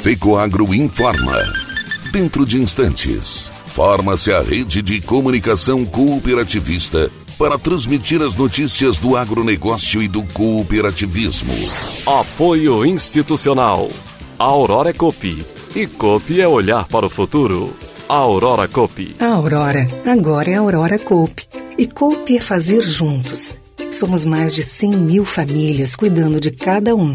FECOAGRO informa. Dentro de instantes, forma-se a rede de comunicação cooperativista para transmitir as notícias do agronegócio e do cooperativismo. Apoio institucional. A Aurora é Copi. E Copi é olhar para o futuro. A Aurora Copi. A Aurora, agora é a Aurora Copi. E Copi é fazer juntos. Somos mais de 100 mil famílias cuidando de cada um.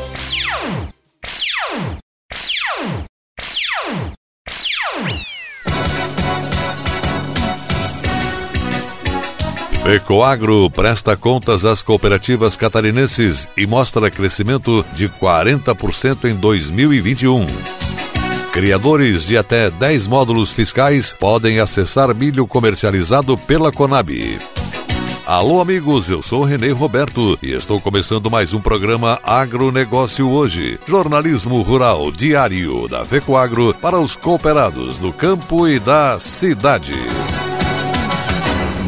Ecoagro presta contas às cooperativas catarinenses e mostra crescimento de 40% em 2021. Criadores de até 10 módulos fiscais podem acessar milho comercializado pela Conab. Alô, amigos, eu sou Renê Roberto e estou começando mais um programa Agronegócio Hoje. Jornalismo rural diário da Vecoagro para os cooperados do campo e da cidade.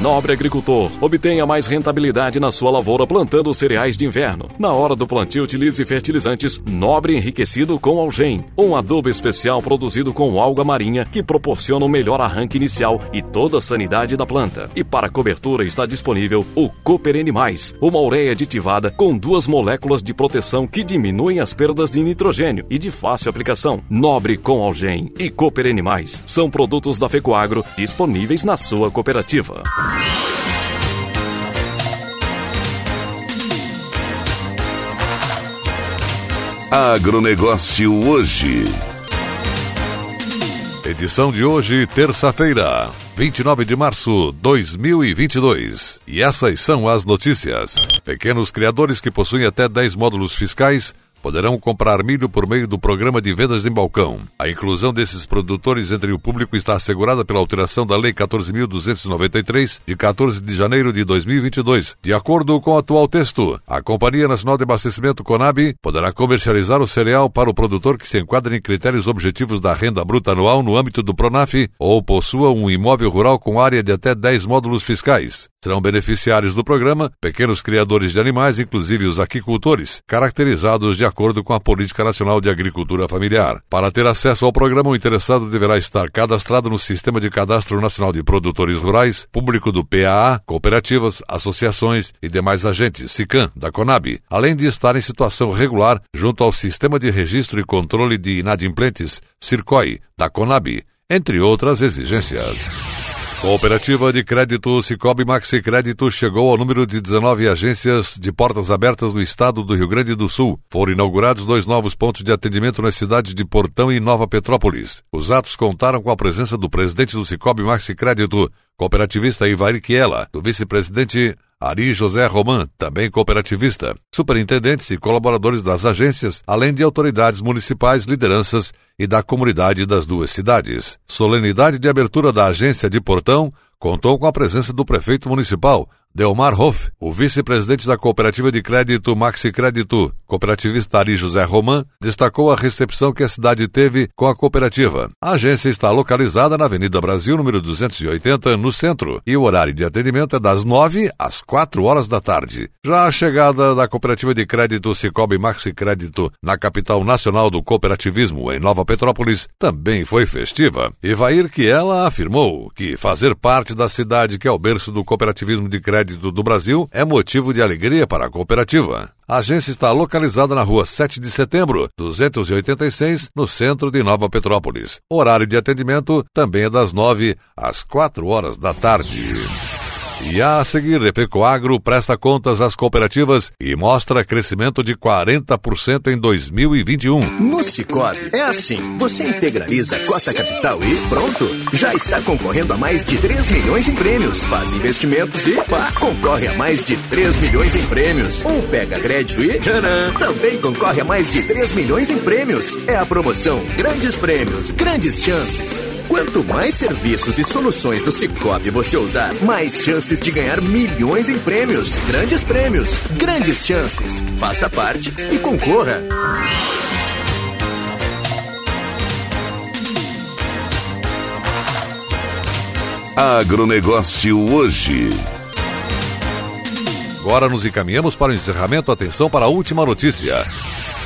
Nobre agricultor, obtenha mais rentabilidade na sua lavoura plantando cereais de inverno. Na hora do plantio, utilize fertilizantes Nobre enriquecido com algem, um adubo especial produzido com alga marinha que proporciona o um melhor arranque inicial e toda a sanidade da planta. E para cobertura está disponível o Cooper N+, uma ureia aditivada com duas moléculas de proteção que diminuem as perdas de nitrogênio e de fácil aplicação. Nobre com algem e Cooper N+, são produtos da Fecoagro disponíveis na sua cooperativa. Agronegócio hoje. Edição de hoje, terça-feira, 29 de março de 2022. E essas são as notícias. Pequenos criadores que possuem até 10 módulos fiscais poderão comprar milho por meio do programa de vendas em balcão. A inclusão desses produtores entre o público está assegurada pela alteração da Lei 14.293, de 14 de janeiro de 2022. De acordo com o atual texto, a Companhia Nacional de Abastecimento Conab poderá comercializar o cereal para o produtor que se enquadre em critérios objetivos da renda bruta anual no âmbito do Pronaf ou possua um imóvel rural com área de até 10 módulos fiscais. Serão beneficiários do programa pequenos criadores de animais, inclusive os aquicultores, caracterizados de acordo com a Política Nacional de Agricultura Familiar. Para ter acesso ao programa, o interessado deverá estar cadastrado no Sistema de Cadastro Nacional de Produtores Rurais, público do PAA, cooperativas, associações e demais agentes, SICAM, da CONAB, além de estar em situação regular junto ao Sistema de Registro e Controle de Inadimplentes, CIRCOI, da CONAB, entre outras exigências. Cooperativa de Crédito Cicobi Maxi Crédito chegou ao número de 19 agências de portas abertas no estado do Rio Grande do Sul. Foram inaugurados dois novos pontos de atendimento nas cidades de Portão e Nova Petrópolis. Os atos contaram com a presença do presidente do Cicobi Maxi Crédito, cooperativista Ivair Kiela, do vice-presidente Ari José Roman, também cooperativista, superintendentes e colaboradores das agências, além de autoridades municipais, lideranças e da comunidade das duas cidades. Solenidade de abertura da agência de Portão contou com a presença do prefeito municipal, Delmar Hoff, o vice-presidente da Cooperativa de Crédito Maxi Crédito, cooperativista Ari José Roman, destacou a recepção que a cidade teve com a cooperativa. A agência está localizada na Avenida Brasil, número 280, no centro, e o horário de atendimento é das 9 às 4 horas da tarde. Já a chegada da Cooperativa de Crédito Cicobi Maxi Crédito na capital nacional do cooperativismo, em Nova Petrópolis, também foi festiva. Evair que ela afirmou que fazer parte da cidade que é o berço do cooperativismo de crédito Crédito do Brasil é motivo de alegria para a cooperativa. A agência está localizada na rua 7 de setembro, 286, no centro de Nova Petrópolis. Horário de atendimento também é das 9 às 4 horas da tarde. E a seguir, Epecoagro presta contas às cooperativas e mostra crescimento de 40% em 2021. No Cicobi, é assim. Você integraliza a cota capital e pronto. Já está concorrendo a mais de 3 milhões em prêmios. Faz investimentos e pá, concorre a mais de 3 milhões em prêmios. Ou pega crédito e tcharam, também concorre a mais de 3 milhões em prêmios. É a promoção Grandes Prêmios, Grandes Chances. Quanto mais serviços e soluções do Cicobi você usar, mais chances de ganhar milhões em prêmios. Grandes prêmios, grandes chances. Faça parte e concorra. Agronegócio hoje. Agora nos encaminhamos para o encerramento. Atenção para a última notícia.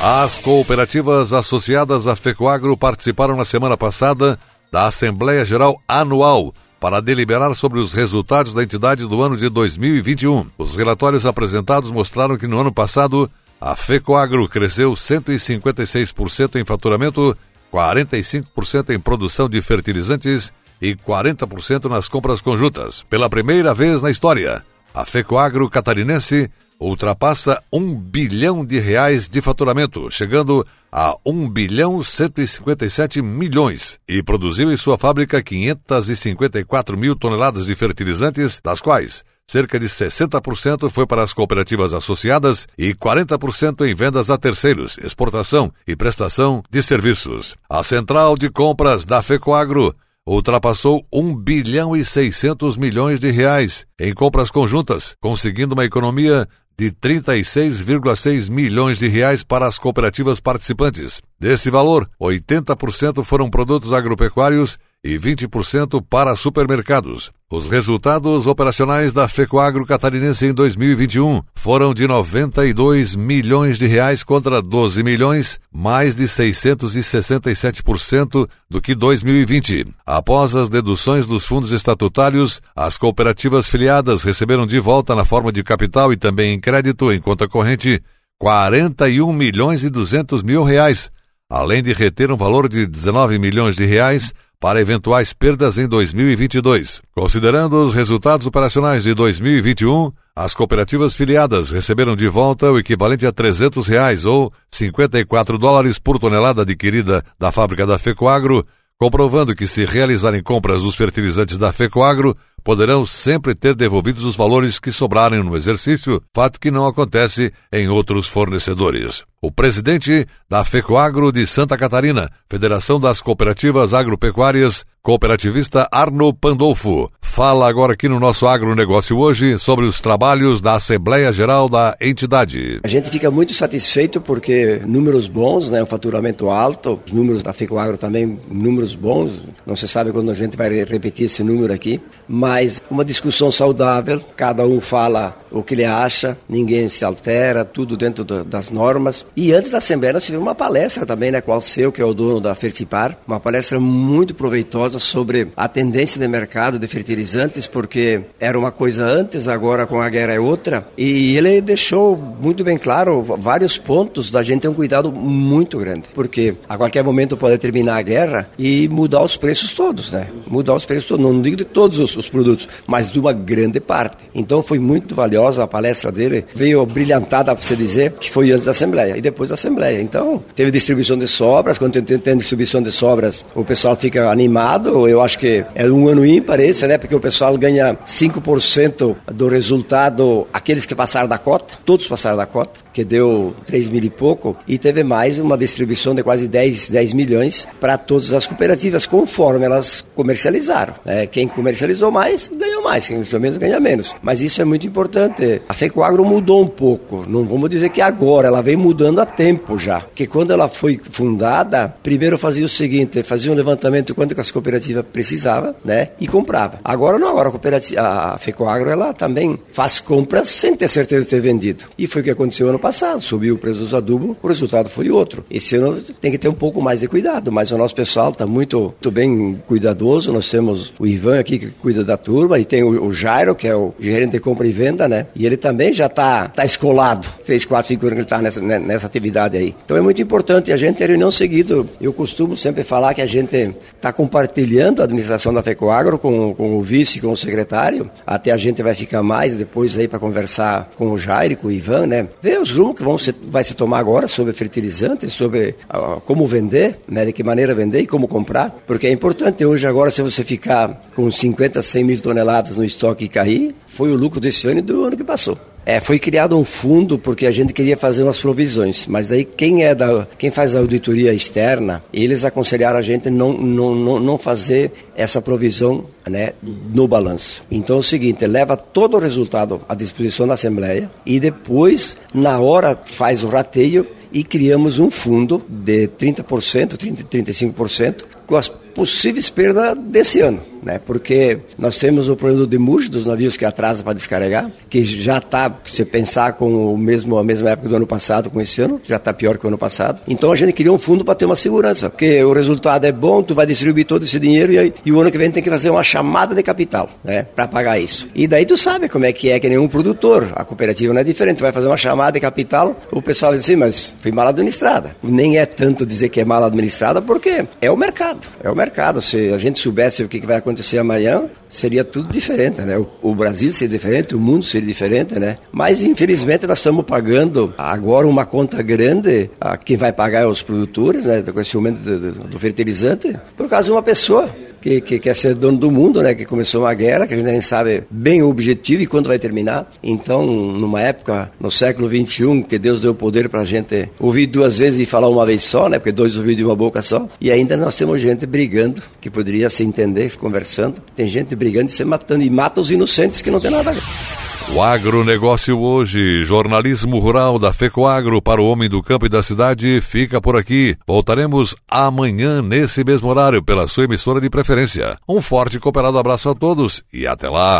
As cooperativas associadas à FECOAGRO participaram na semana passada da Assembleia Geral Anual para deliberar sobre os resultados da entidade do ano de 2021. Os relatórios apresentados mostraram que no ano passado a FECOAGRO cresceu 156% em faturamento, 45% em produção de fertilizantes e 40% nas compras conjuntas. Pela primeira vez na história, a FECOAGRO catarinense ultrapassa um bilhão de reais de faturamento, chegando a 1 bilhão 157 milhões, e produziu em sua fábrica 554 mil toneladas de fertilizantes, das quais cerca de 60% foi para as cooperativas associadas e 40% em vendas a terceiros, exportação e prestação de serviços. A central de compras da FECOAGRO ultrapassou 1 bilhão e 600 milhões de reais em compras conjuntas, conseguindo uma economia de 36,6 milhões de reais para as cooperativas participantes. Desse valor, 80% foram produtos agropecuários e 20% para supermercados. Os resultados operacionais da FECOAGRO catarinense em 2021 foram de 92 milhões de reais contra 12 milhões, mais de 667% do que 2020. Após as deduções dos fundos estatutários, as cooperativas filiadas receberam de volta na forma de capital e também em crédito em conta corrente 41 milhões e 200 mil reais, além de reter um valor de 19 milhões de reais para eventuais perdas em 2022. Considerando os resultados operacionais de 2021, as cooperativas filiadas receberam de volta o equivalente a 300 reais ou 54 dólares por tonelada adquirida da fábrica da Fecoagro, comprovando que se realizarem compras dos fertilizantes da Fecoagro, poderão sempre ter devolvidos os valores que sobrarem no exercício, fato que não acontece em outros fornecedores. O presidente da FECOAGRO de Santa Catarina, Federação das Cooperativas Agropecuárias, cooperativista Arno Pandolfo, fala agora aqui no nosso agronegócio hoje sobre os trabalhos da Assembleia Geral da entidade. A gente fica muito satisfeito porque números bons, né, um faturamento alto, os números da FECOAGRO também números bons, não se sabe quando a gente vai repetir esse número aqui, mas uma discussão saudável, cada um fala o que ele acha, ninguém se altera, tudo dentro das normas. E antes da Assembleia nós tivemos uma palestra também, né, com o Alceu, que é o dono da Fertipar, uma palestra muito proveitosa sobre a tendência de mercado de fertilizantes, porque era uma coisa antes, agora com a guerra é outra. E ele deixou muito bem claro vários pontos da gente ter um cuidado muito grande, porque a qualquer momento pode terminar a guerra e mudar os preços todos, né? Mudar os preços todos, não digo de todos os, os produtos, mas de uma grande parte. Então foi muito valiosa a palestra dele, veio brilhantada, para você dizer, que foi antes da Assembleia e depois da Assembleia. Então, teve distribuição de sobras, quando tem, tem distribuição de sobras, o pessoal fica animado, eu acho que é um ano ímpar esse, né, porque o pessoal ganha 5% do resultado, aqueles que passaram da cota, todos passaram da cota, que deu 3 mil e pouco, e teve mais uma distribuição de quase 10, 10 milhões para todas as cooperativas, conforme elas comercializaram. Né? Quem comercializou mais, mais, quem comercializou menos, ganha menos. Mas isso é muito importante. A FECOAGRO mudou um pouco, não vamos dizer que agora, ela vem mudando há tempo já. Porque quando ela foi fundada, primeiro fazia o seguinte, fazia um levantamento de quanto que as cooperativas precisavam, né, e comprava. Agora não, agora a, cooperativa, a FECOAGRO, ela também faz compras sem ter certeza de ter vendido. E foi o que aconteceu ano passado, subiu o preço dos adubos, o resultado foi outro. Esse ano tem que ter um pouco mais de cuidado, mas o nosso pessoal está muito, muito bem cuidadoso. Nós temos o Ivan aqui que cuida da turma e tem o, o Jairo, que é o gerente de compra e venda, né? E ele também já está tá escolado. Três, quatro, cinco anos que ele está nessa, né, nessa atividade aí. Então é muito importante a gente ter reunião seguido. Eu costumo sempre falar que a gente está compartilhando a administração da FECOAGRO com, com o vice, com o secretário. Até a gente vai ficar mais depois aí para conversar com o Jairo, com o Ivan, né? Ver os rumos que vão se, vai se tomar agora sobre fertilizantes, sobre uh, como vender, né, de que maneira vender e como comprar, porque é importante hoje agora se você ficar com 50, 100 mil toneladas no estoque cair, foi o lucro desse ano e do ano que passou. É, foi criado um fundo porque a gente queria fazer umas provisões, mas daí quem é da, quem faz a auditoria externa, eles aconselharam a gente não não, não, não fazer essa provisão né, no balanço. Então é o seguinte, leva todo o resultado à disposição da Assembleia e depois, na hora, faz o rateio e criamos um fundo de 30%, 30, 35% com as possíveis perdas desse ano né? Porque nós temos o problema do demurge dos navios que atrasa para descarregar, que já está, se pensar com o mesmo a mesma época do ano passado com esse ano, já está pior que o ano passado. Então a gente criou um fundo para ter uma segurança, porque o resultado é bom, tu vai distribuir todo esse dinheiro e, e o ano que vem tem que fazer uma chamada de capital, né? Para pagar isso. E daí tu sabe como é que é que nenhum produtor, a cooperativa não é diferente, tu vai fazer uma chamada de capital, o pessoal diz assim, mas foi mal administrada. Nem é tanto dizer que é mal administrada, porque é o mercado, é o mercado. Se a gente soubesse o que vai acontecer acontecer amanhã, seria tudo diferente, né? O, o, Brasil seria diferente, o mundo seria diferente, né? Mas infelizmente nós estamos pagando agora uma conta grande, a quem vai pagar é os produtores, né? Com esse aumento do, do fertilizante, por causa de uma pessoa que, que quer ser dono do mundo, né? Que começou uma guerra, que a gente nem sabe bem o objetivo e quando vai terminar. Então, numa época, no século 21, que Deus deu poder para a gente ouvir duas vezes e falar uma vez só, né? Porque dois ouvidos de uma boca só. E ainda nós temos gente brigando, que poderia se entender, conversando. Tem gente brigando e se matando e mata os inocentes que não tem nada a ver. O agronegócio hoje, jornalismo rural da FECOAGro para o homem do campo e da cidade, fica por aqui. Voltaremos amanhã nesse mesmo horário pela sua emissora de preferência. Um forte e cooperado abraço a todos e até lá!